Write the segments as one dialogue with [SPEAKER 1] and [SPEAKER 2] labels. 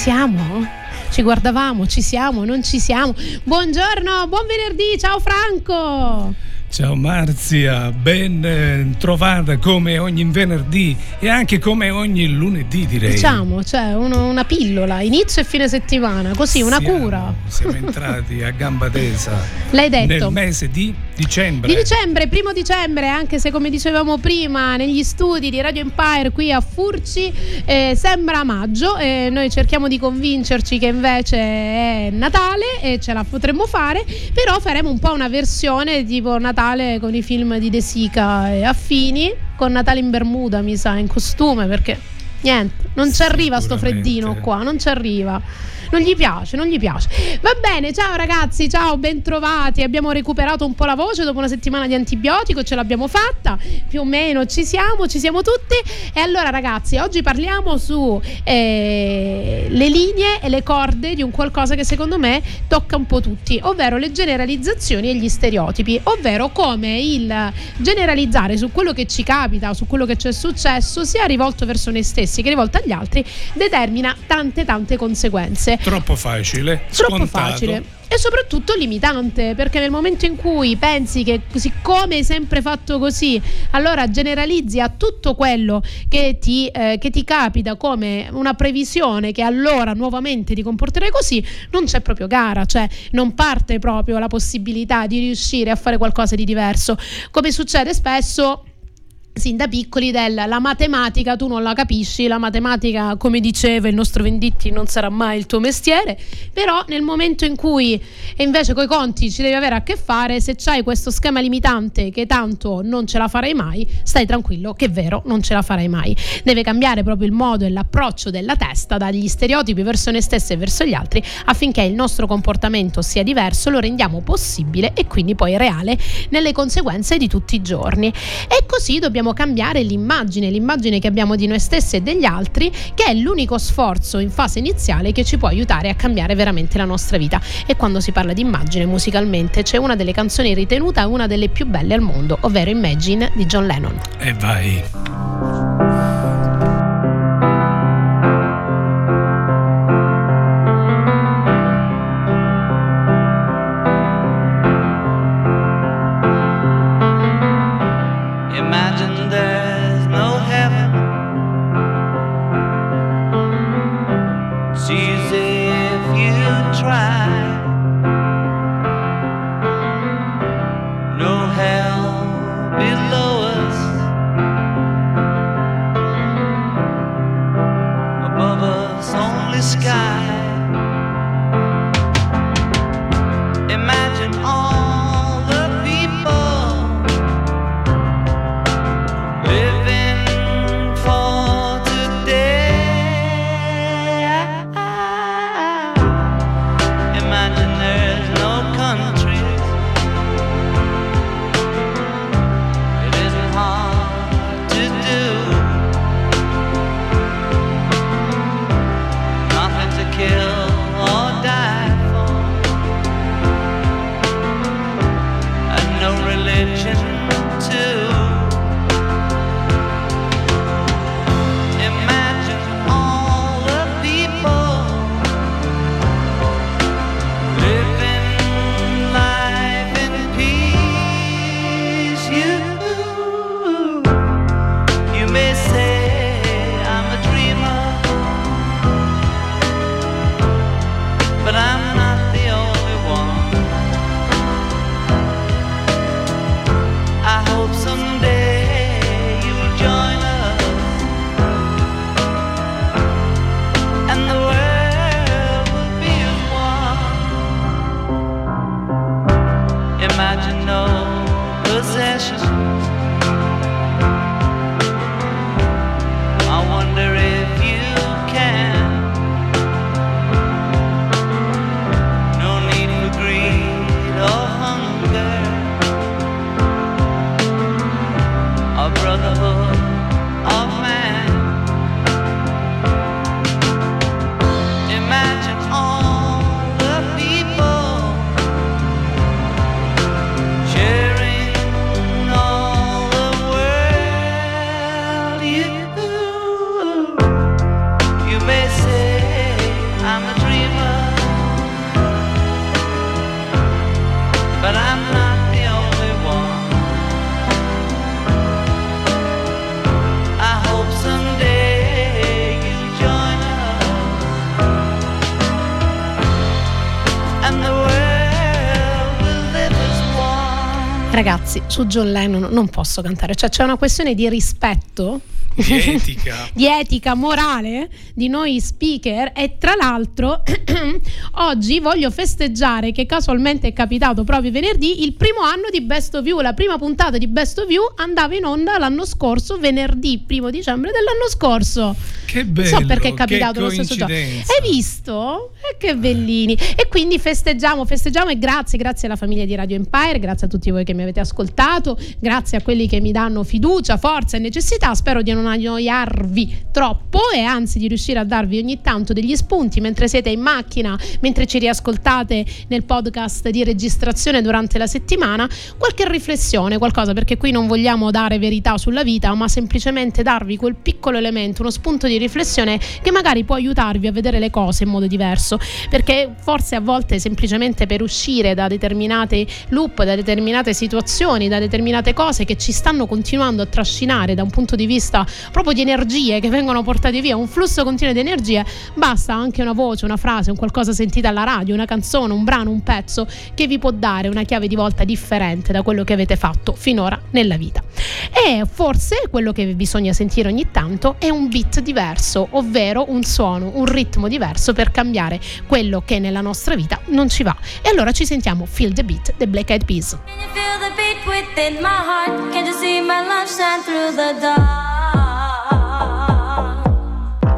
[SPEAKER 1] Siamo? Ci guardavamo, ci siamo, non ci siamo. Buongiorno, buon venerdì, ciao Franco!
[SPEAKER 2] Ciao Marzia, ben eh, trovata come ogni venerdì e anche come ogni lunedì direi.
[SPEAKER 1] Diciamo, cioè uno, una pillola, inizio e fine settimana, così, una
[SPEAKER 2] siamo,
[SPEAKER 1] cura.
[SPEAKER 2] Siamo entrati a gamba tesa.
[SPEAKER 1] L'hai detto.
[SPEAKER 2] Nel mese di dicembre.
[SPEAKER 1] Di dicembre, primo dicembre, anche se come dicevamo prima negli studi di Radio Empire qui a Furci eh, sembra maggio e noi cerchiamo di convincerci che invece è Natale e ce la potremmo fare, però faremo un po' una versione tipo Natale Natale con i film di De Sica e affini, con Natale in Bermuda, mi sa, in costume, perché niente, non ci arriva sto freddino qua, non ci arriva non gli piace, non gli piace. Va bene, ciao ragazzi, ciao, bentrovati. Abbiamo recuperato un po' la voce dopo una settimana di antibiotico, ce l'abbiamo fatta, più o meno ci siamo, ci siamo tutti. E allora ragazzi, oggi parliamo su eh, le linee e le corde di un qualcosa che secondo me tocca un po' tutti, ovvero le generalizzazioni e gli stereotipi, ovvero come il generalizzare su quello che ci capita, su quello che ci è successo, sia rivolto verso noi stessi che rivolto agli altri, determina tante tante conseguenze.
[SPEAKER 2] Troppo facile.
[SPEAKER 1] Troppo
[SPEAKER 2] scontato.
[SPEAKER 1] facile. E soprattutto limitante, perché nel momento in cui pensi che siccome hai sempre fatto così, allora generalizzi a tutto quello che ti, eh, che ti capita come una previsione che allora nuovamente ti comporterai così, non c'è proprio gara, cioè non parte proprio la possibilità di riuscire a fare qualcosa di diverso. Come succede spesso sin da piccoli del la matematica tu non la capisci, la matematica come diceva il nostro Venditti non sarà mai il tuo mestiere, però nel momento in cui e invece coi conti ci devi avere a che fare, se c'hai questo schema limitante che tanto non ce la farai mai, stai tranquillo che è vero, non ce la farai mai. Deve cambiare proprio il modo e l'approccio della testa dagli stereotipi verso noi stessi e verso gli altri affinché il nostro comportamento sia diverso, lo rendiamo possibile e quindi poi reale nelle conseguenze di tutti i giorni. E così dobbiamo cambiare l'immagine, l'immagine che abbiamo di noi stessi e degli altri, che è l'unico sforzo in fase iniziale che ci può aiutare a cambiare veramente la nostra vita. E quando si parla di immagine musicalmente c'è una delle canzoni ritenuta una delle più belle al mondo, ovvero Imagine di John Lennon.
[SPEAKER 2] E vai.
[SPEAKER 3] Try. No
[SPEAKER 1] possessions. Su John Lennon non posso cantare, cioè c'è una questione di rispetto
[SPEAKER 2] Di etica.
[SPEAKER 1] di etica morale di noi speaker. E tra l'altro oggi voglio festeggiare che casualmente è capitato proprio venerdì il primo anno di Best of You. La prima puntata di Best of You andava in onda l'anno scorso venerdì primo dicembre dell'anno scorso.
[SPEAKER 2] Che bello.
[SPEAKER 1] so perché è capitato lo stesso giorno hai visto? E che bellini. E quindi festeggiamo festeggiamo e grazie grazie alla famiglia di Radio Empire grazie a tutti voi che mi avete ascoltato grazie a quelli che mi danno fiducia forza e necessità. Spero di non annoiarvi troppo e anzi di riuscire a darvi ogni tanto degli spunti mentre siete in macchina mentre ci riascoltate nel podcast di registrazione durante la settimana qualche riflessione qualcosa perché qui non vogliamo dare verità sulla vita ma semplicemente darvi quel piccolo elemento uno spunto di riflessione che magari può aiutarvi a vedere le cose in modo diverso perché forse a volte semplicemente per uscire da determinate loop da determinate situazioni da determinate cose che ci stanno continuando a trascinare da un punto di vista proprio di energie che vengono portate via un flusso continuo di energie basta anche una voce una frase un qualcosa sentita alla radio una canzone un brano un pezzo che vi può dare una chiave di volta differente da quello che avete fatto finora nella vita e forse quello che bisogna sentire ogni tanto è un beat diverso, ovvero un suono, un ritmo diverso per cambiare quello che nella nostra vita non ci va. E allora ci sentiamo Feel the Beat dei Black Eyed Peas.
[SPEAKER 4] Can you feel the beat within my heart? Can't you see my love shine through the dark?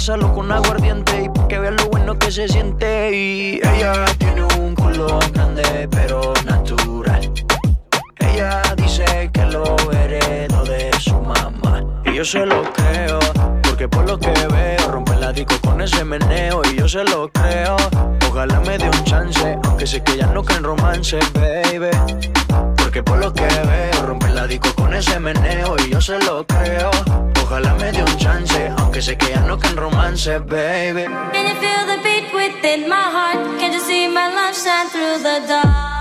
[SPEAKER 3] Pásalo con aguardiente y pa' que lo bueno que se siente. Y ella tiene un culo grande, pero natural. Ella dice que lo heredó de su mamá. Y yo se lo creo, porque por lo que veo, rompe la disco con ese meneo. Y yo se lo creo, ojalá me dé un chance, aunque sé que ya no caen romance, baby. Porque por lo que veo, rompe la disco con ese meneo y yo se lo creo. Ojalá me dé un chance, aunque sé que ya no caen romance, baby.
[SPEAKER 4] Can you feel the beat within my heart? Can't you see my love shine through the dark?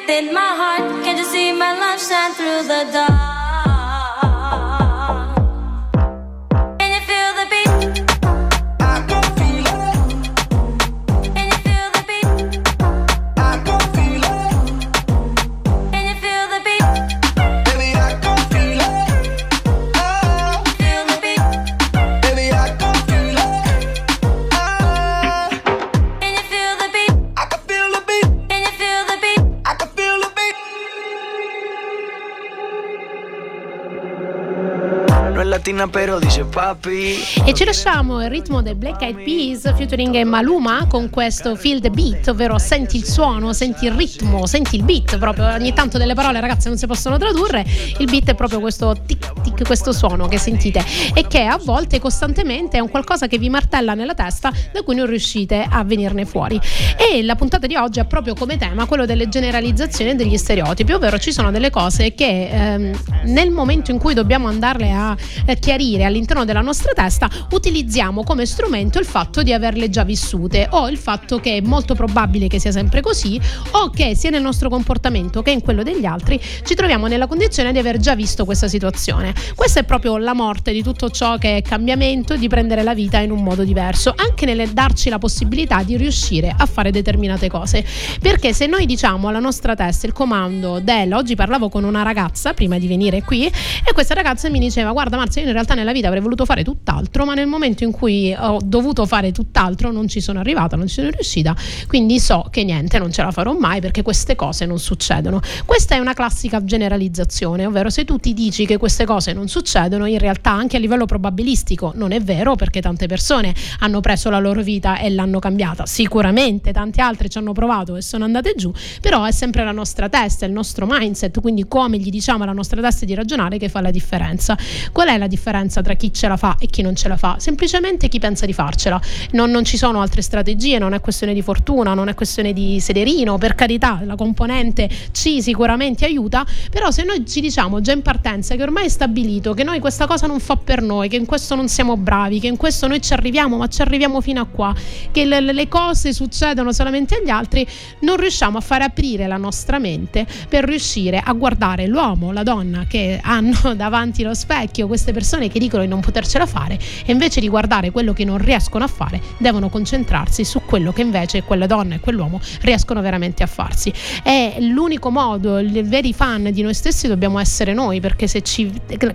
[SPEAKER 4] Within my heart? Can't you see my love shine through the dark?
[SPEAKER 3] Latina, pero dice papi.
[SPEAKER 1] E ci lasciamo il ritmo del Black Eyed Peas featuring Maluma con questo Feel the Beat, ovvero senti il suono, senti il ritmo, senti il beat, proprio ogni tanto delle parole ragazzi non si possono tradurre, il beat è proprio questo tic tic, questo suono che sentite e che a volte costantemente è un qualcosa che vi martella nella testa da cui non riuscite a venirne fuori. E la puntata di oggi ha proprio come tema quello delle generalizzazioni e degli stereotipi, ovvero ci sono delle cose che ehm, nel momento in cui dobbiamo andarle a eh, chiarire all'interno della nostra testa utilizziamo come strumento il fatto di averle già vissute o il fatto che è molto probabile che sia sempre così o che sia nel nostro comportamento che in quello degli altri ci troviamo nella condizione di aver già visto questa situazione. Questa è proprio la morte di tutto ciò che è cambiamento, di prendere la vita in un modo diverso, anche nel darci la possibilità di riuscire a fare determinate cose. Perché se noi diciamo alla nostra testa il comando del oggi parlavo con una ragazza prima di venire qui e questa ragazza mi diceva guarda Marzia io in realtà nella vita avrei voluto fare tutt'altro ma nel momento in cui ho dovuto fare tutt'altro non ci sono arrivata, non ci sono riuscita, quindi so che niente, non ce la farò mai perché queste cose non succedono. Questa è una classica generalizzazione, ovvero se tu ti dici che queste cose non succedono, in realtà anche a livello probabilistico non è vero perché tante persone hanno preso la loro vita e l'hanno cambiata. Sicuramente tanti altri ci hanno provato e sono andate giù, però è sempre la nostra testa, il nostro mindset, quindi come gli diciamo alla nostra testa di ragionare che fa la differenza. Qual è la differenza tra chi ce la fa e chi non ce la fa? Semplicemente chi pensa di farcela. Non, non ci sono altre strategie, non è questione di fortuna, non è questione di sederino, per carità, la componente C sicuramente aiuta, però se noi ci diciamo già in partenza che ormai è stabilito che noi questa cosa non fa per noi, che in questo non siamo bravi, che in questo noi ci arriviamo, ma ci arriviamo fino a qua, che le, le cose succedono solamente agli altri, non riusciamo a far aprire la nostra mente per riuscire a guardare l'uomo, la donna che hanno davanti lo specchio, queste persone che dicono di non potercela fare e invece di guardare quello che non riescono a fare, devono concentrarsi su quello che invece quella donna e quell'uomo riescono veramente a farsi. È l'unico modo, i veri fan di noi stessi dobbiamo essere noi, perché se ci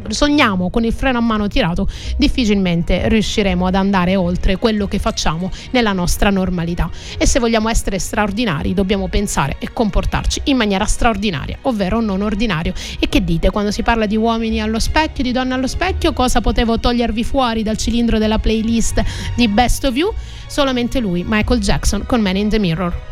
[SPEAKER 1] sogniamo con il freno a mano tirato, difficilmente riusciremo ad andare oltre quello che facciamo nella nostra normalità. E se vogliamo essere straordinari, dobbiamo pensare e comportarci in maniera straordinaria, ovvero non ordinario. E che dite quando si parla di uomini allo specchio, di donne allo specchio? Cosa potevo togliervi fuori dal cilindro della playlist di Best of You? Solamente lui, Michael Jackson, con Man in the Mirror.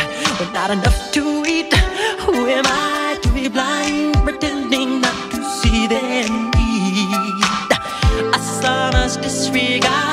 [SPEAKER 5] with not enough to eat. Who am I to be blind, pretending not to see their need? A sonorous disregard,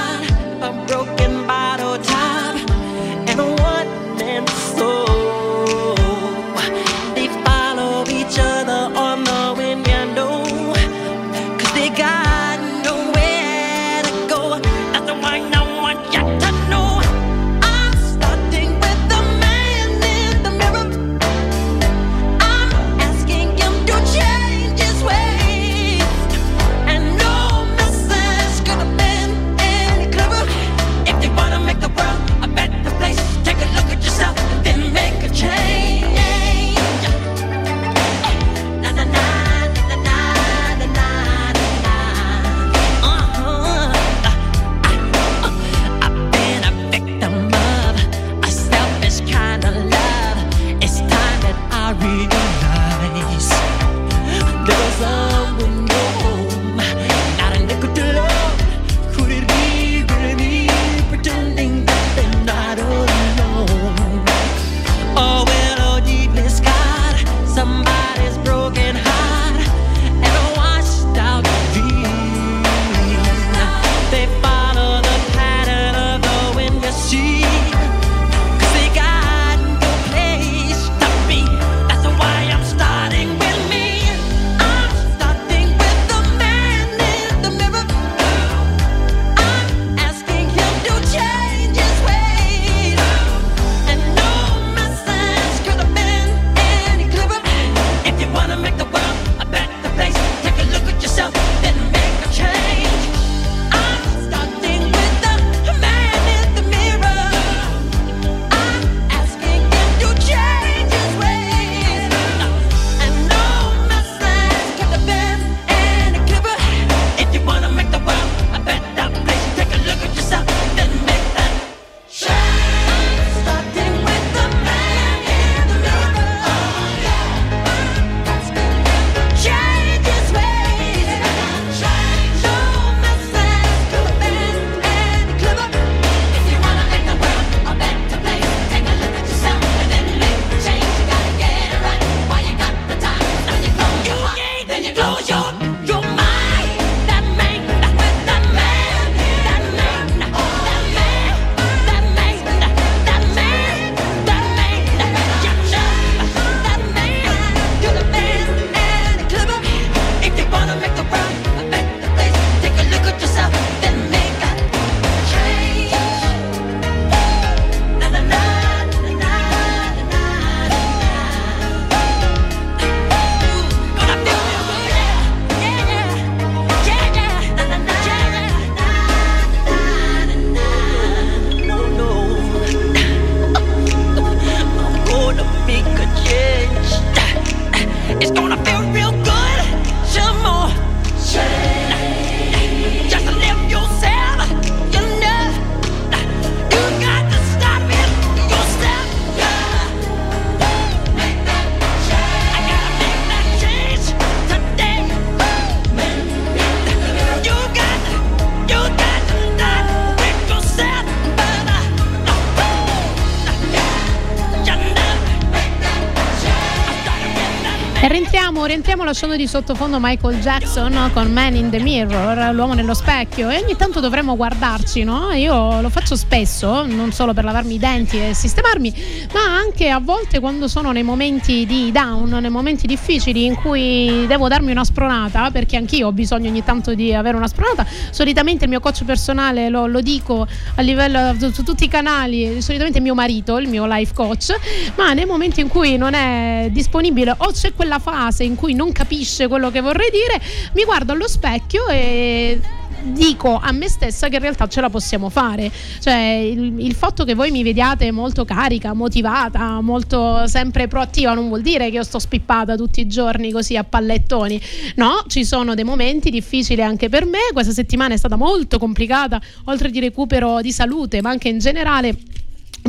[SPEAKER 1] lasciando di sottofondo Michael Jackson con Man in the Mirror, l'uomo nello specchio. E ogni tanto dovremmo guardarci, no? Io lo faccio spesso, non solo per lavarmi i denti e sistemarmi, ma anche a volte quando sono nei momenti di down, nei momenti difficili in cui devo darmi una spronata, perché anch'io ho bisogno ogni tanto di avere una spronata. Solitamente il mio coach personale lo, lo dico a livello su tutti i canali, solitamente mio marito, il mio life coach, ma nei momenti in cui non è disponibile o c'è quella fase in cui non capisce quello che vorrei dire, mi guardo allo specchio e dico a me stessa che in realtà ce la possiamo fare. Cioè, il, il, fatto che voi mi vediate molto carica, motivata, molto sempre proattiva, non vuol dire che io sto spippata tutti i giorni così a pallettoni. No, ci sono dei momenti difficili anche per me. Questa settimana è stata molto complicata, oltre di recupero di salute, ma anche in generale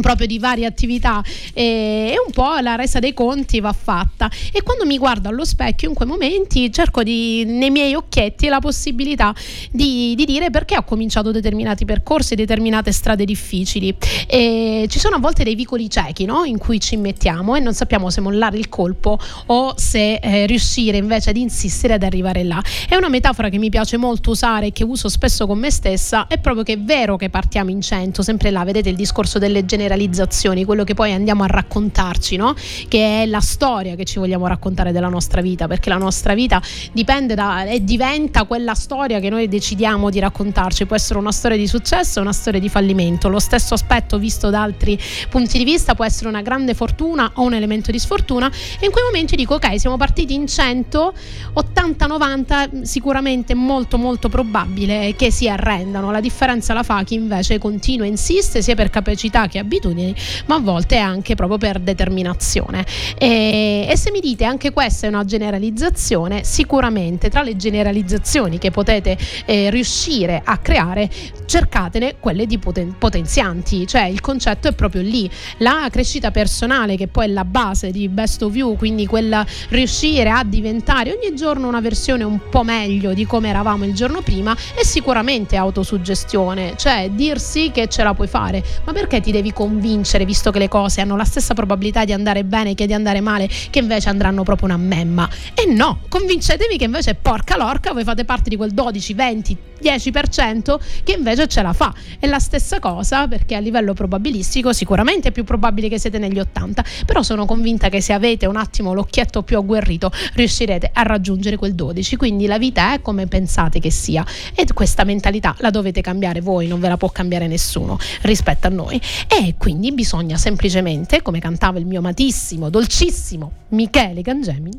[SPEAKER 1] proprio di varie attività e, un po' la resa dei conti va fatta. E quando mi guardo allo specchio in quei momenti cerco di, nei miei occhietti la possibilità di, di dire perché ho cominciato determinati percorsi, determinate strade difficili. E ci sono a volte dei vicoli ciechi no? in cui ci mettiamo e non sappiamo se mollare il colpo o se eh, riuscire invece ad insistere ad arrivare là. È una metafora che mi piace molto usare e che uso spesso con me stessa. È proprio che è vero che partiamo in cento sempre là vedete il discorso delle generazioni generalizzazioni, quello che poi andiamo a raccontarci, no? che è la storia che ci vogliamo raccontare della nostra vita, perché la nostra vita dipende da e diventa quella storia che noi decidiamo di raccontarci, può essere una storia di successo una storia di fallimento, lo stesso aspetto visto da altri punti di vista può essere una grande fortuna o un elemento di sfortuna. E in quei momenti dico ok siamo partiti in 100, 80-90 sicuramente molto molto probabile che si arrendano, la differenza la fa chi invece continua e insiste sia per capacità che abitudini, ma a volte anche proprio per determinazione. E, e se mi dite anche questa è una generalizzazione, sicuramente tra le generalizzazioni che potete eh, riuscire a creare, cercatene quelle di poten- potenzianti, cioè il concetto è proprio lì. La crescita personale, che poi è la base di Best of You, quindi quella riuscire a diventare ogni giorno una versione un po' meglio di come eravamo il giorno prima, è sicuramente autosuggestione, cioè dirsi che ce la puoi fare, ma perché ti devi convincere, visto che le cose hanno la stessa probabilità di andare bene che di andare male, che invece andranno proprio una memma. E no, convincetevi che invece porca lorca, voi fate parte di quel 12, 20, 10% che invece ce la fa. È la stessa cosa perché a livello probabilistico sicuramente è più probabile che siete negli 80, però sono convinta che se avete un attimo l'occhietto più agguerrito riuscirete a raggiungere quel 12. Quindi la vita è come pensate che sia e questa mentalità la dovete cambiare voi, non ve la può cambiare nessuno rispetto a noi. E e quindi bisogna semplicemente, come cantava il mio amatissimo, dolcissimo Michele Gangemi,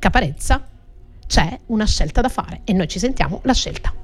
[SPEAKER 1] Caparezza, c'è una scelta da fare e noi ci sentiamo la scelta.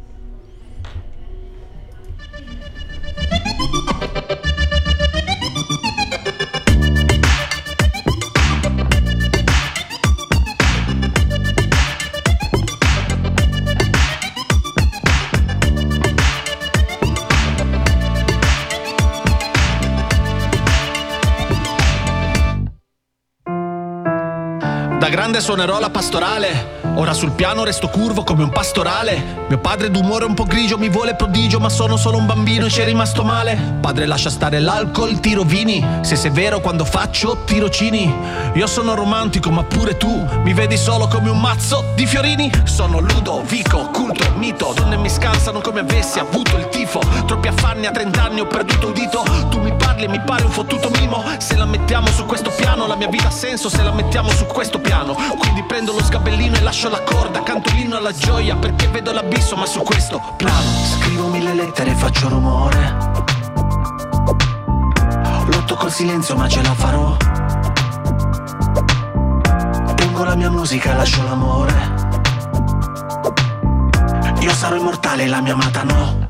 [SPEAKER 6] Grande suonerò la pastorale. Ora sul piano resto curvo come un pastorale. Mio padre d'umore un po' grigio mi vuole prodigio, ma sono solo un bambino e ci è rimasto male. Padre lascia stare l'alcol, tiro vini. Se sei vero quando faccio tirocini. Io sono romantico, ma pure tu mi vedi solo come un mazzo di fiorini. Sono Ludovico, culto, mito. Donne mi scansano come avessi avuto il tifo. Troppi affanni a 30 anni ho perduto un dito. Tu mi parli e mi pare un fottuto mimo. Se la mettiamo su questo piano, la mia vita ha senso se la mettiamo su questo piano. Quindi prendo lo sgabellino e lascio la corda. Canto l'inno alla gioia perché vedo l'abisso, ma su questo plano. Scrivo mille lettere e faccio rumore. Lotto col silenzio, ma ce la farò. Pongo la mia musica, lascio l'amore. Io sarò immortale, la mia amata no.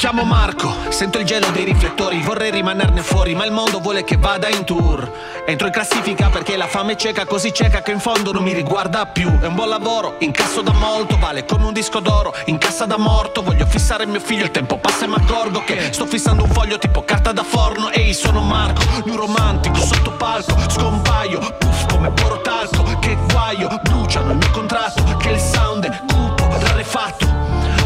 [SPEAKER 6] Chiamo Marco, sento il gelo dei riflettori, vorrei rimanerne fuori, ma il mondo vuole che vada in tour. Entro in classifica perché la fame è cieca, così cieca che in fondo non mi riguarda più. È un buon lavoro, incasso da molto, vale come un disco d'oro, in cassa da morto. Voglio fissare mio figlio, il tempo passa e mi accorgo che sto fissando un foglio tipo carta da forno. Ehi, sono Marco, new romantico, sotto palco, scompaio, puff come porotalco. Che guaio, bruciano il mio contratto, che il sound è cupo, rarefatto.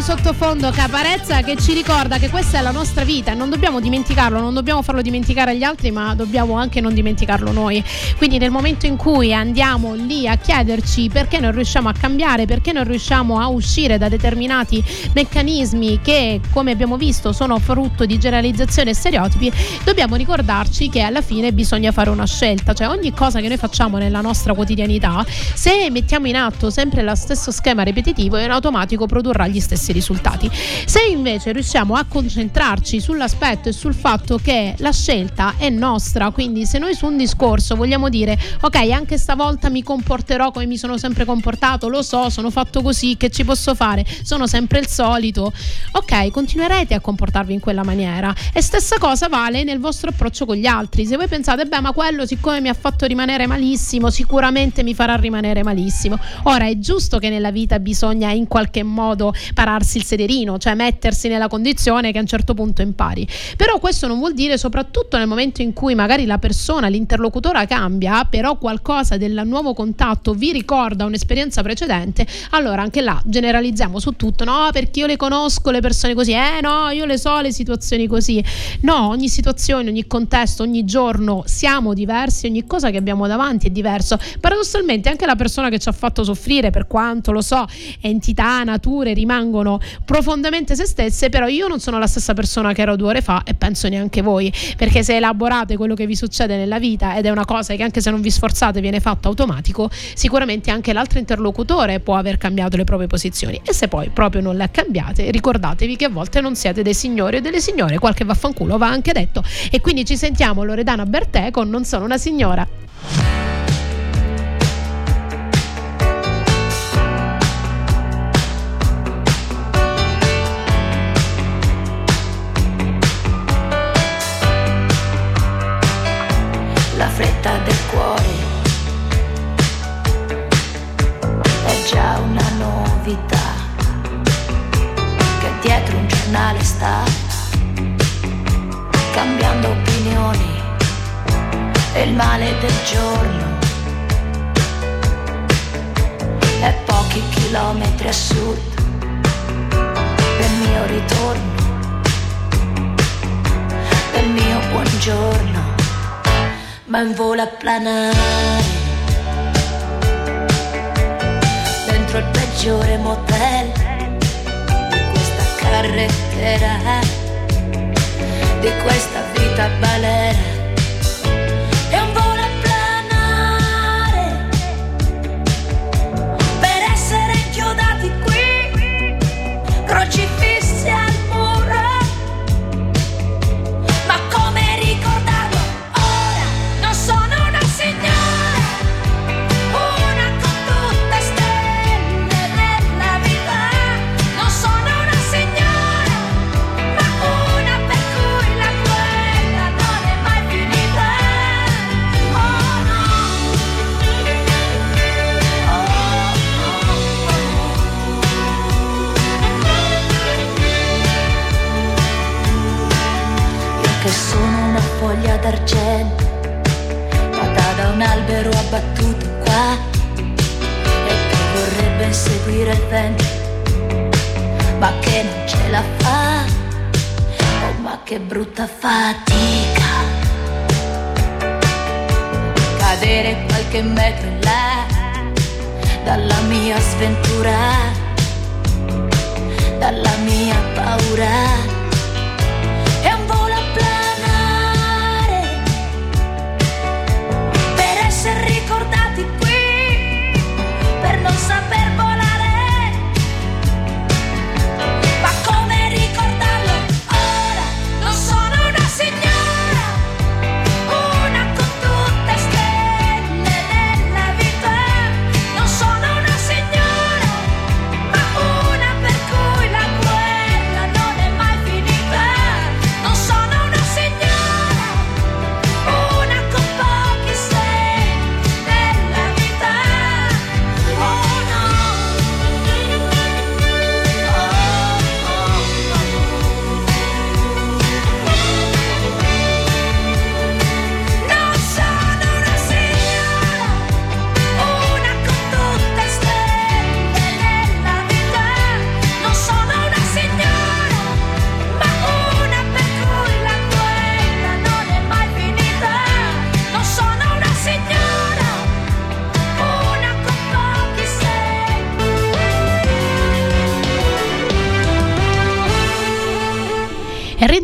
[SPEAKER 1] Di sottofondo Caparezza che ci ricorda che questa è la nostra vita e non dobbiamo dimenticarlo, non dobbiamo farlo dimenticare agli altri, ma dobbiamo anche non dimenticarlo noi. Quindi nel momento in cui andiamo lì a chiederci perché non riusciamo a cambiare, perché non riusciamo a uscire da determinati meccanismi che, come abbiamo visto, sono frutto di generalizzazione e stereotipi, dobbiamo ricordarci che alla fine bisogna fare una scelta, cioè ogni cosa che noi facciamo nella nostra quotidianità, se mettiamo in atto sempre lo stesso schema ripetitivo, in automatico produrrà gli stessi risultati. Se invece riusciamo a concentrarci sull'aspetto e sul fatto che la scelta è nostra, quindi se noi su un discorso vogliamo dire ok, anche stavolta mi comporterò come mi sono sempre comportato, lo so, sono fatto così, che ci posso fare? Sono sempre il solito. Ok, continuerete a comportarvi in quella maniera. E stessa cosa vale nel vostro approccio con gli altri. Se voi pensate, beh, ma quello siccome mi ha fatto rimanere malissimo, sicuramente mi farà rimanere malissimo. Ora è giusto che nella vita bisogna in qualche modo pararsi il sederino, cioè mettersi nella condizione che a un certo punto impari. Però questo non vuol dire, soprattutto nel momento in cui magari la persona, l'interlocutore cambia, però qualcosa del nuovo contatto vi ricorda un'esperienza precedente, allora anche là generalizziamo su tutto, no, perché io le conosco le persone così, eh no, io le so le situazioni così. No, ogni situazione, ogni contesto, ogni giorno siamo diversi, ogni cosa che abbiamo davanti è diverso. Paradossalmente anche la persona che ci ha fatto soffrire, per quanto lo so, entità, nature rimangono profondamente se stesse, però io non sono la stessa persona che ero due ore fa e penso neanche voi, perché se elaborate quello che vi succede nella vita ed è una cosa che anche se non vi sforzate viene fatto automatico, sicuramente anche l'altro interlocutore può aver cambiato le proprie posizioni e se poi proprio non le cambiate, ricordatevi che a volte non siete dei signori o delle signore, qualche vaffanculo va anche detto e quindi ci sentiamo Loredana Bertè con Non sono una signora.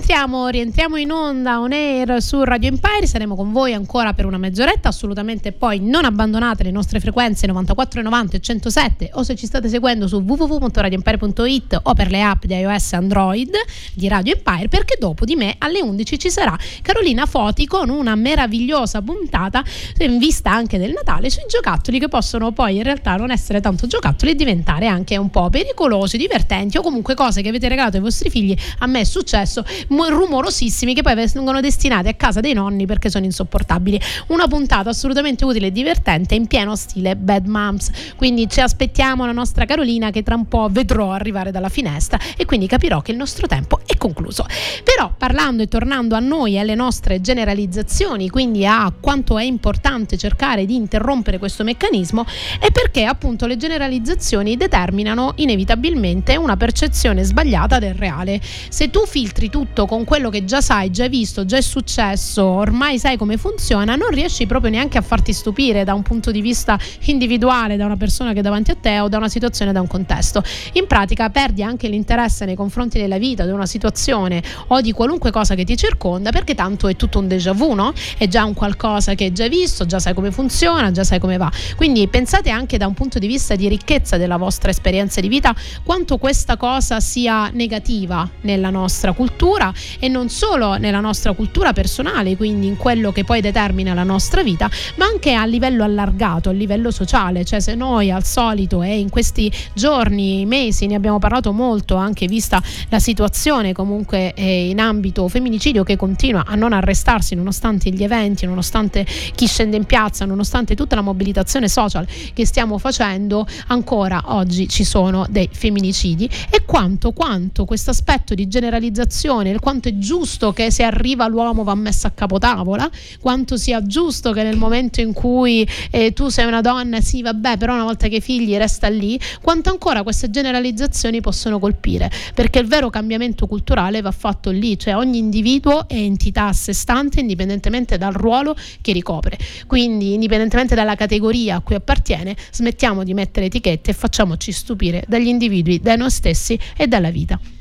[SPEAKER 1] Rientriamo, rientriamo in onda on air su Radio Empire, saremo con voi ancora per una mezz'oretta, assolutamente. Poi non abbandonate le nostre frequenze 94, 90 e 107 o se ci state seguendo su www.radioempire.it o per le app di iOS e Android di Radio Empire perché dopo di me alle 11 ci sarà Carolina Foti con una meravigliosa puntata in vista anche del Natale sui giocattoli che possono poi in realtà non essere tanto giocattoli e diventare anche un po' pericolosi, divertenti o comunque cose che avete regalato ai vostri figli. A me è successo rumorosissimi che poi vengono destinati a casa dei nonni perché sono insopportabili. Una puntata assolutamente utile e divertente in pieno stile Bad Moms. Quindi ci aspettiamo la nostra Carolina che tra un po' vedrò arrivare dalla finestra e quindi capirò che il nostro tempo è concluso. Però parlando e tornando a noi e alle nostre generalizzazioni, quindi a quanto è importante cercare di interrompere questo meccanismo, è perché appunto le generalizzazioni determinano inevitabilmente una percezione sbagliata del reale. Se tu filtri tutto con quello che già sai, già hai visto, già è successo, ormai sai come funziona, non riesci proprio neanche a farti stupire da un punto di vista individuale da una persona che è davanti a te o da una situazione, da un contesto. In pratica perdi anche l'interesse nei confronti della vita, di una situazione o di qualunque cosa che ti circonda perché tanto è tutto un déjà vu, no? È già un qualcosa che hai già visto, già sai come funziona, già sai come va. Quindi pensate anche da un punto di vista di ricchezza della vostra esperienza di vita quanto questa cosa sia negativa nella nostra cultura e non solo nella nostra cultura personale, quindi in quello che poi determina la nostra vita, ma anche a livello allargato, a livello sociale, cioè se noi al solito e in questi giorni, mesi ne abbiamo parlato molto, anche vista la situazione comunque eh, in ambito femminicidio che continua a non arrestarsi nonostante gli eventi, nonostante chi scende in piazza, nonostante tutta la mobilitazione social che stiamo facendo, ancora oggi ci sono dei femminicidi. E quanto, quanto questo aspetto di generalizzazione, il quanto è giusto che se arriva l'uomo va messo a capotavola, quanto sia giusto che nel momento in cui eh, tu sei una donna, sì vabbè, però una volta che hai figli resta lì, quanto ancora queste generalizzazioni possono colpire, perché il vero cambiamento culturale va fatto lì, cioè ogni individuo è entità a sé stante indipendentemente dal ruolo che ricopre, quindi indipendentemente dalla categoria a cui appartiene, smettiamo di mettere etichette e facciamoci stupire dagli individui, da noi stessi e dalla vita.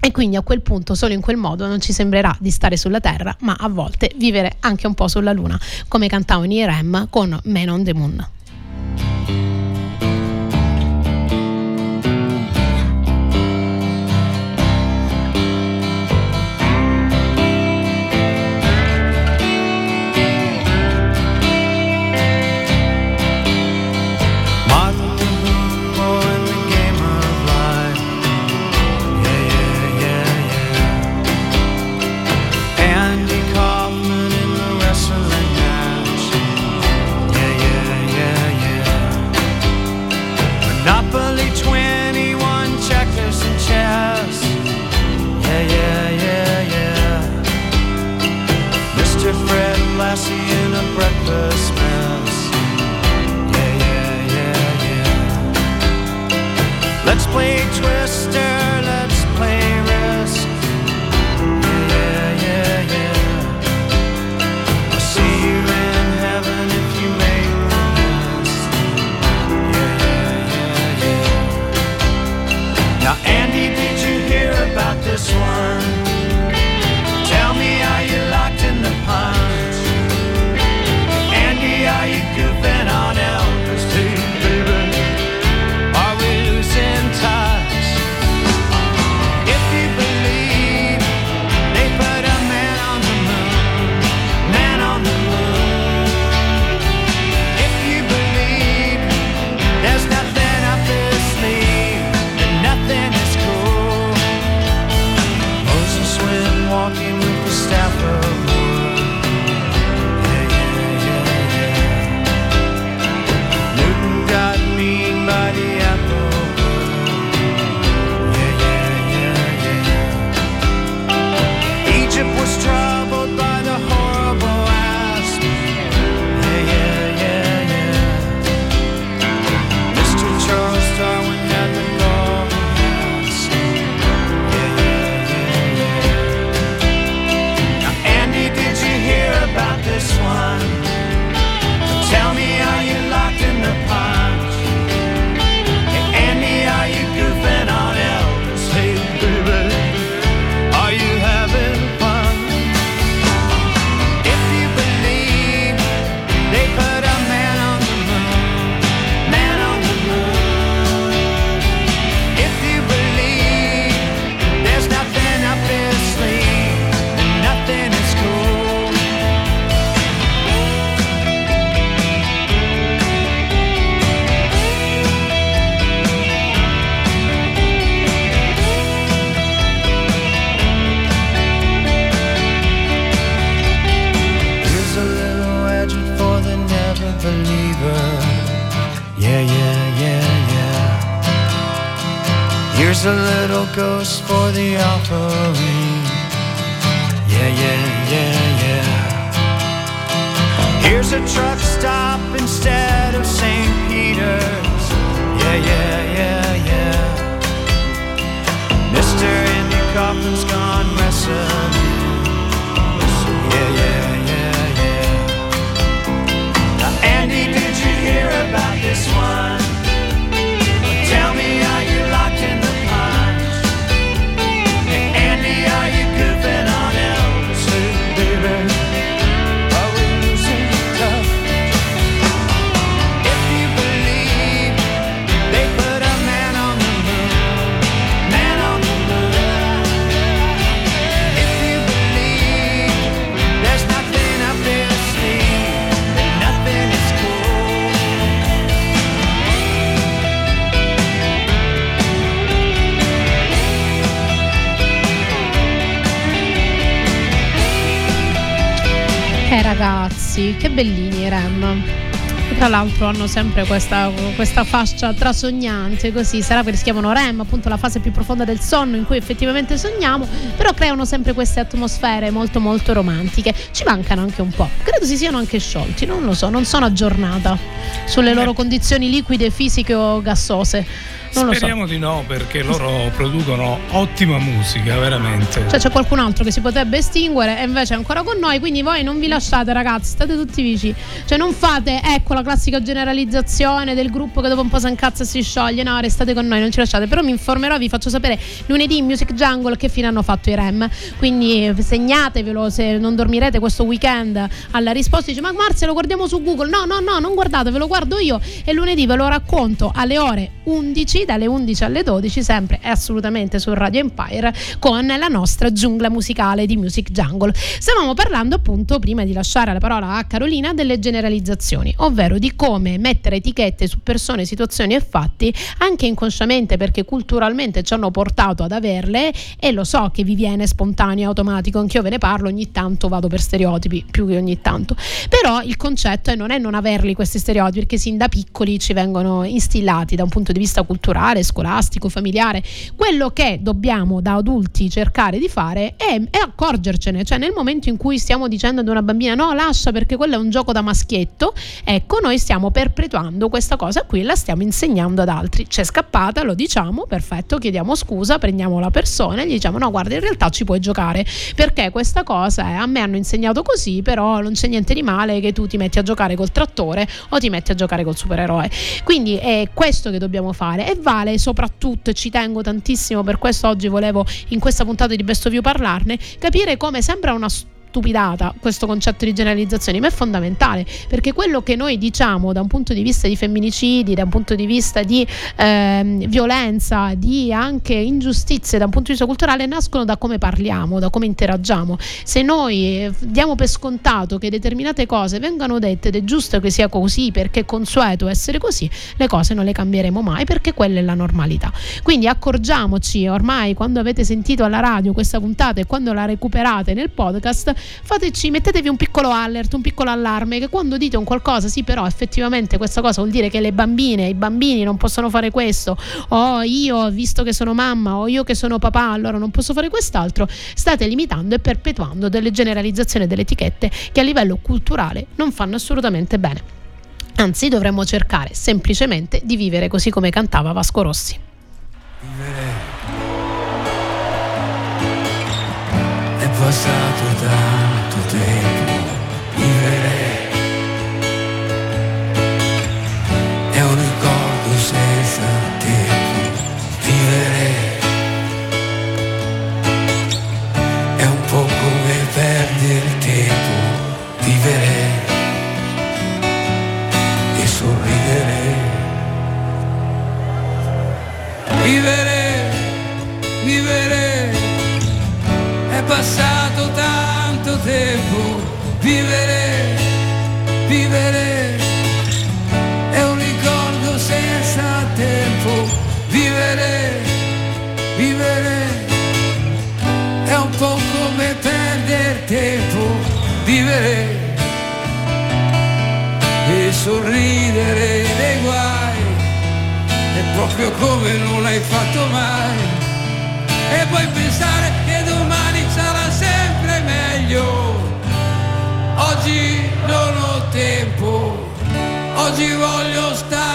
[SPEAKER 1] E quindi a quel punto, solo in quel modo, non ci sembrerà di stare sulla Terra, ma a volte vivere anche un po' sulla Luna, come cantavano i Rem con Man on the Moon. Bellini i Rem. Tra l'altro hanno sempre questa, questa fascia trasognante, così sarà perché si chiamano REM, appunto la fase più profonda del sonno in cui effettivamente sogniamo, però creano sempre queste atmosfere molto molto romantiche. Ci mancano anche un po', credo si siano anche sciolti, non lo so, non sono aggiornata sulle loro condizioni liquide, fisiche o gassose. Non lo so.
[SPEAKER 2] Speriamo di no perché loro producono ottima musica, veramente.
[SPEAKER 1] Cioè c'è qualcun altro che si potrebbe estinguere e invece è ancora con noi, quindi voi non vi lasciate ragazzi, state tutti vicini. Cioè non fate, ecco la classica generalizzazione del gruppo che dopo un po' si incazza e si scioglie, no, restate con noi, non ci lasciate. Però mi informerò, vi faccio sapere lunedì in Music Jungle che fine hanno fatto i REM. Quindi segnatevelo se non dormirete questo weekend alla risposta. Dice ma Marzia lo guardiamo su Google. No, no, no, non guardate, ve lo guardo io e lunedì ve lo racconto alle ore 11, dalle 11 alle 12, sempre e assolutamente su Radio Empire con la nostra giungla musicale di Music Jungle. Stavamo parlando appunto, prima di lasciare la parola a Carolina, delle generalizzazioni, ovvero di come mettere etichette su persone, situazioni e fatti anche inconsciamente perché culturalmente ci hanno portato ad averle e lo so che vi viene spontaneo, automatico, anch'io ve ne parlo, ogni tanto vado per stereotipi, più che ogni tanto. Però il concetto è non è non averli questi stereotipi perché sin da piccoli ci vengono instillati da un punto di vista culturale culturale, scolastico, familiare. Quello che dobbiamo da adulti cercare di fare è, è accorgercene, cioè nel momento in cui stiamo dicendo ad una bambina no, lascia perché quello è un gioco da maschietto, ecco, noi stiamo perpetuando questa cosa qui la stiamo insegnando ad altri. C'è scappata, lo diciamo, perfetto, chiediamo scusa, prendiamo la persona e gli diciamo no, guarda, in realtà ci puoi giocare perché questa cosa è, a me hanno insegnato così, però non c'è niente di male che tu ti metti a giocare col trattore o ti metti a giocare col supereroe. Quindi è questo che dobbiamo fare e vale soprattutto, ci tengo tantissimo, per questo oggi volevo in questa puntata di Best of You parlarne, capire come sembra una stupidata questo concetto di generalizzazioni, ma è fondamentale perché quello che noi diciamo da un punto di vista di femminicidi, da un punto di vista di ehm, violenza, di anche ingiustizie da un punto di vista culturale nascono da come parliamo, da come interagiamo. Se noi eh, diamo per scontato che determinate cose vengano dette ed è giusto che sia così perché è consueto essere così, le cose non le cambieremo mai perché quella è la normalità. Quindi accorgiamoci ormai quando avete sentito alla radio questa puntata e quando la recuperate nel podcast fateci, mettetevi un piccolo alert, un piccolo allarme che quando dite un qualcosa, sì però effettivamente questa cosa vuol dire che le bambine, i bambini non possono fare questo, o io visto che sono mamma, o io che sono papà, allora non posso fare quest'altro, state limitando e perpetuando delle generalizzazioni delle etichette che a livello culturale non fanno assolutamente bene. Anzi, dovremmo cercare semplicemente di vivere così come cantava Vasco Rossi.
[SPEAKER 7] È passato tanto tempo, vivere è un ricordo senza tempo, vivere è un po' come perdere tempo, vivere e sorridere. Vivere, vivere è passato tempo, vivere, vivere, è un ricordo senza tempo, vivere, vivere, è un po' come perdere tempo, vivere. E sorridere dei guai, è proprio come non l'hai fatto mai. E poi pensare Oggi non ho tempo, oggi voglio stare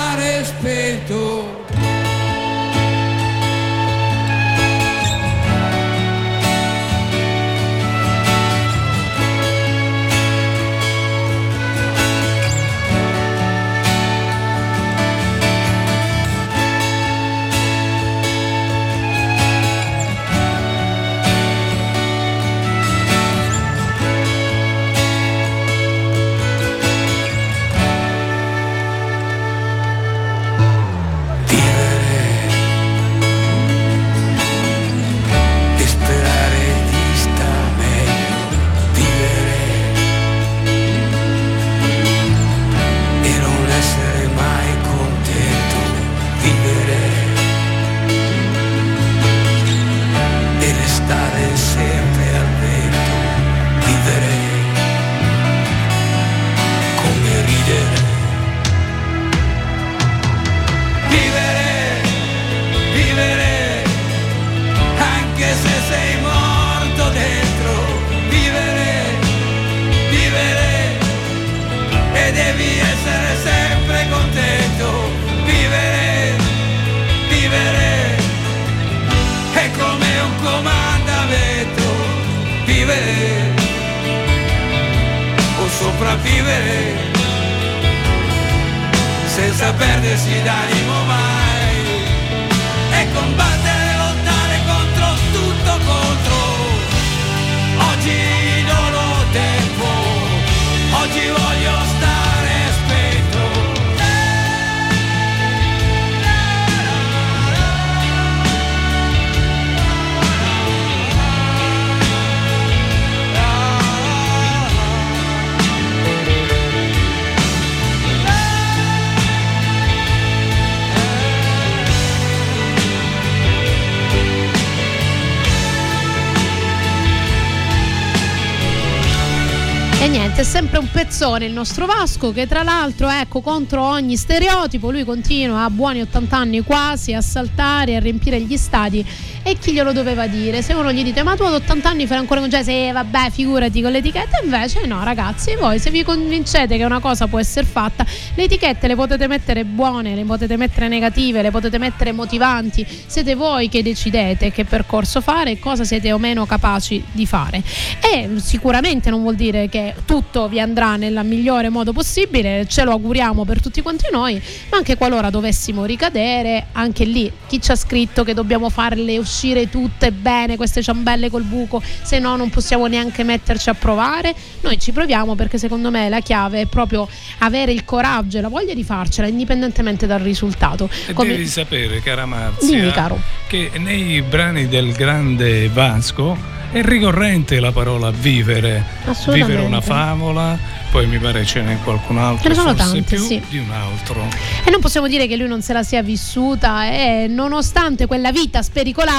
[SPEAKER 7] sempre un
[SPEAKER 1] pezzone il nostro Vasco che tra l'altro ecco contro ogni stereotipo, lui continua a buoni 80 anni quasi a saltare, a riempire gli stadi e chi glielo doveva dire? Se uno gli dite ma tu ad 80 anni fai ancora con Sì, vabbè, figurati con l'etichetta, invece no ragazzi, voi se vi convincete che una cosa può essere fatta, le etichette le potete mettere buone, le potete mettere negative, le potete mettere motivanti, siete voi che decidete che percorso fare e cosa siete o meno capaci di fare. E sicuramente non vuol dire che tutto vi andrà nel migliore modo possibile, ce lo auguriamo per tutti quanti noi, ma anche qualora dovessimo ricadere, anche lì chi ci ha scritto che dobbiamo farle uscire tutte bene queste ciambelle col buco, se no non possiamo neanche metterci a provare, noi ci proviamo perché secondo me la chiave è proprio avere il coraggio e la voglia di farcela indipendentemente dal risultato. Come-
[SPEAKER 2] devi sapere, cara Marzia,
[SPEAKER 1] Dimmi, caro.
[SPEAKER 2] che nei brani del grande Vasco è ricorrente la parola vivere. Vivere una favola, poi mi pare ce n'è qualcun altro,
[SPEAKER 1] Ce ne sono
[SPEAKER 2] forse
[SPEAKER 1] tante, sì.
[SPEAKER 2] di un altro.
[SPEAKER 1] E non possiamo dire che lui non se la sia vissuta e nonostante quella vita spericolata,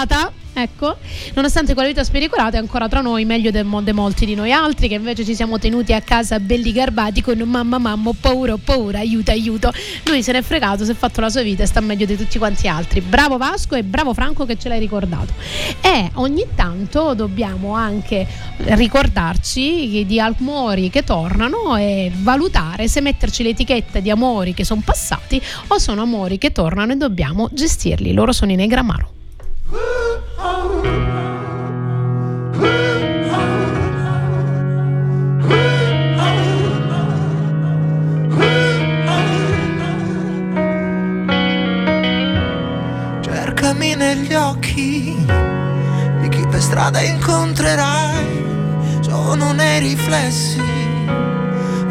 [SPEAKER 1] ecco, nonostante quella vita spericolata è ancora tra noi meglio di molti di noi altri che invece ci siamo tenuti a casa belli garbati con mamma mamma paura paura aiuto aiuto. Lui se n'è fregato, si è fatto la sua vita e sta meglio di tutti quanti altri. Bravo Vasco e bravo Franco che ce l'hai ricordato. E ogni tanto dobbiamo anche ricordarci di amori che tornano e valutare se metterci l'etichetta di amori che sono passati o sono amori che tornano e dobbiamo gestirli. Loro sono i Negramaro.
[SPEAKER 8] Cercami negli occhi di chi per strada incontrerai. Sono nei riflessi,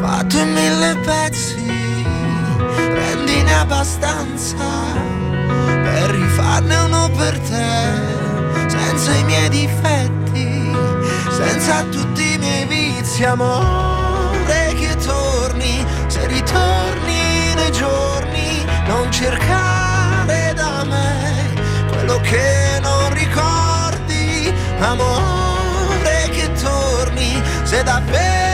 [SPEAKER 8] fatto in mille pezzi. Prendine abbastanza per rifarne uno per te, senza i miei difetti, senza tutti i miei vizi, amore che torni, se ritorni nei giorni, non cercare da me quello che non ricordi, amore che torni, se davvero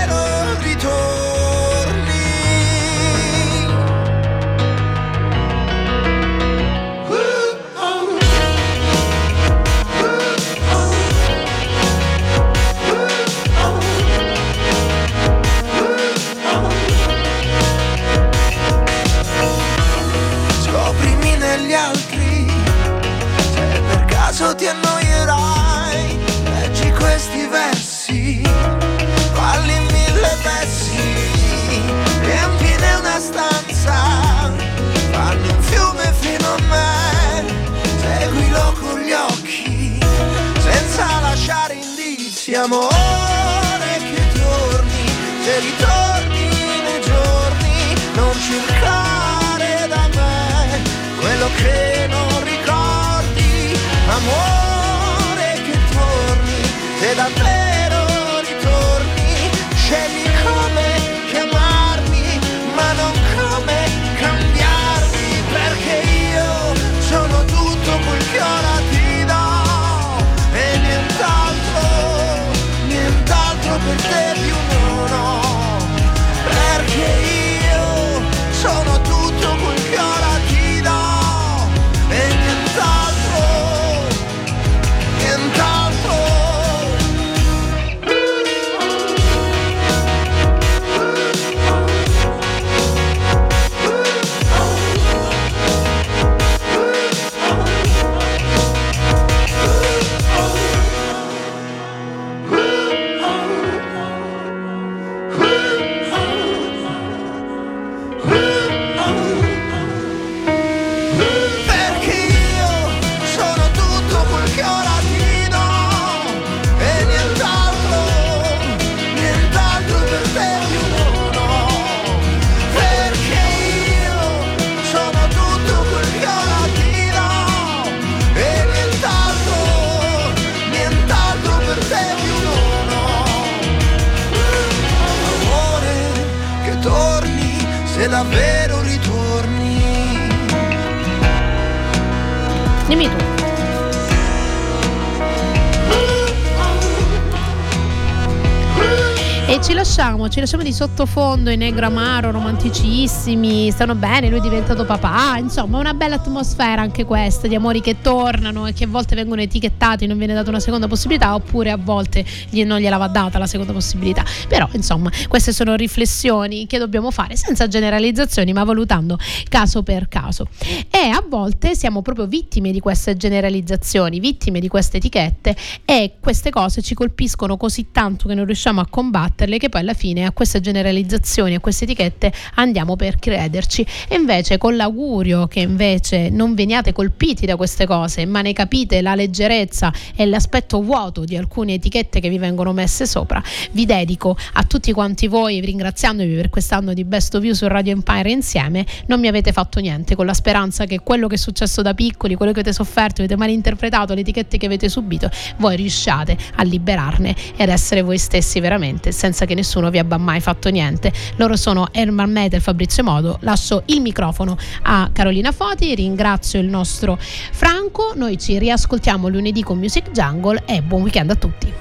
[SPEAKER 1] ci lasciamo di sottofondo i negro amaro, romanticissimi, stanno bene, lui è diventato papà, insomma una bella atmosfera anche questa, di amori che tornano e che a volte vengono etichettati, non viene data una seconda possibilità, oppure a volte non gliela va data la seconda possibilità. Però insomma queste sono riflessioni che dobbiamo fare senza generalizzazioni, ma valutando caso per caso. E a volte siamo proprio vittime di queste generalizzazioni, vittime di queste etichette e queste cose ci colpiscono così tanto che non riusciamo a combatterle che poi alla fine a queste generalizzazioni, a queste etichette andiamo per crederci. E invece con l'augurio che invece non veniate colpiti da queste cose, ma ne capite la leggerezza e l'aspetto vuoto di alcune etichette che vi vengono messe sopra, vi dedico a tutti quanti voi, ringraziandovi per quest'anno di Best of You su Radio Empire insieme, non mi avete fatto niente con la speranza che quello che è successo da piccoli, quello che avete sofferto, avete malinterpretato, le etichette che avete subito, voi riusciate a liberarne e ad essere voi stessi veramente, senza che nessuno vi abbia mai fatto niente. Loro sono Herman Mete e Fabrizio Modo. Lascio il microfono a Carolina Foti, ringrazio il nostro Franco, noi ci riascoltiamo lunedì con Music Jungle e buon weekend a tutti.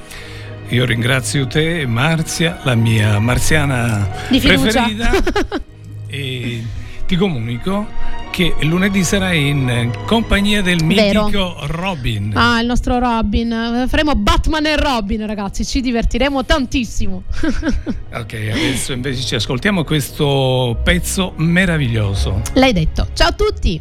[SPEAKER 2] Io ringrazio te, Marzia, la mia marziana preferita. e ti comunico che lunedì sarai in compagnia del
[SPEAKER 1] Vero.
[SPEAKER 2] mitico Robin.
[SPEAKER 1] Ah, il nostro Robin. Faremo Batman e Robin, ragazzi. Ci divertiremo tantissimo.
[SPEAKER 2] Ok, adesso invece ci ascoltiamo questo pezzo meraviglioso.
[SPEAKER 1] L'hai detto. Ciao a tutti.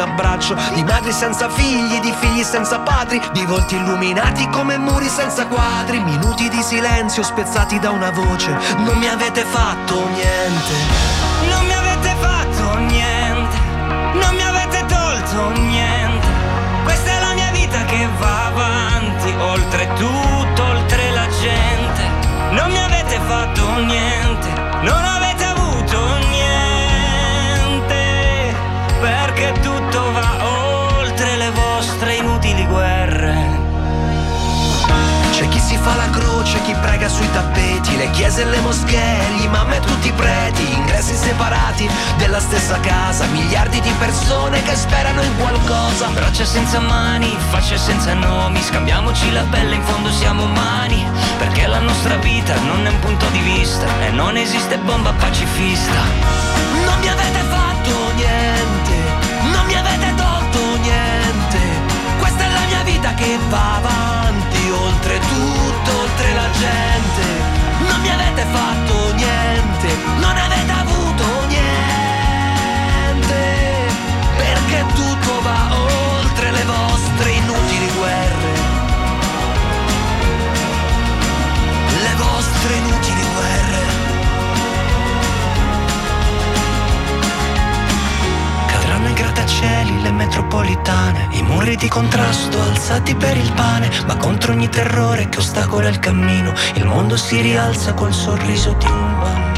[SPEAKER 6] abbraccio, di madri senza figli, di figli senza padri, di volti illuminati come muri senza quadri, minuti di silenzio spezzati da una voce, non mi avete fatto niente. Tappeti, le chiese e le moschee, gli imam e tutti i preti, ingressi separati della stessa casa, miliardi di persone che sperano in qualcosa.
[SPEAKER 9] Braccia senza mani, facce senza nomi, scambiamoci la pelle, in fondo siamo umani, perché la nostra vita non è un punto di vista e non esiste bomba pacifista.
[SPEAKER 6] Non mi avete fatto niente, non mi avete tolto niente. Questa è la mia vita che va avanti, oltre tutto, oltre la gente. Mi avete fatto niente, non avete avuto niente. Perché tutto va oltre le vostre inutili guerre. Le vostre inutili
[SPEAKER 9] grattacieli, le metropolitane, i muri di contrasto alzati per il pane, ma contro ogni terrore che ostacola il cammino, il mondo si rialza col sorriso di un bambino.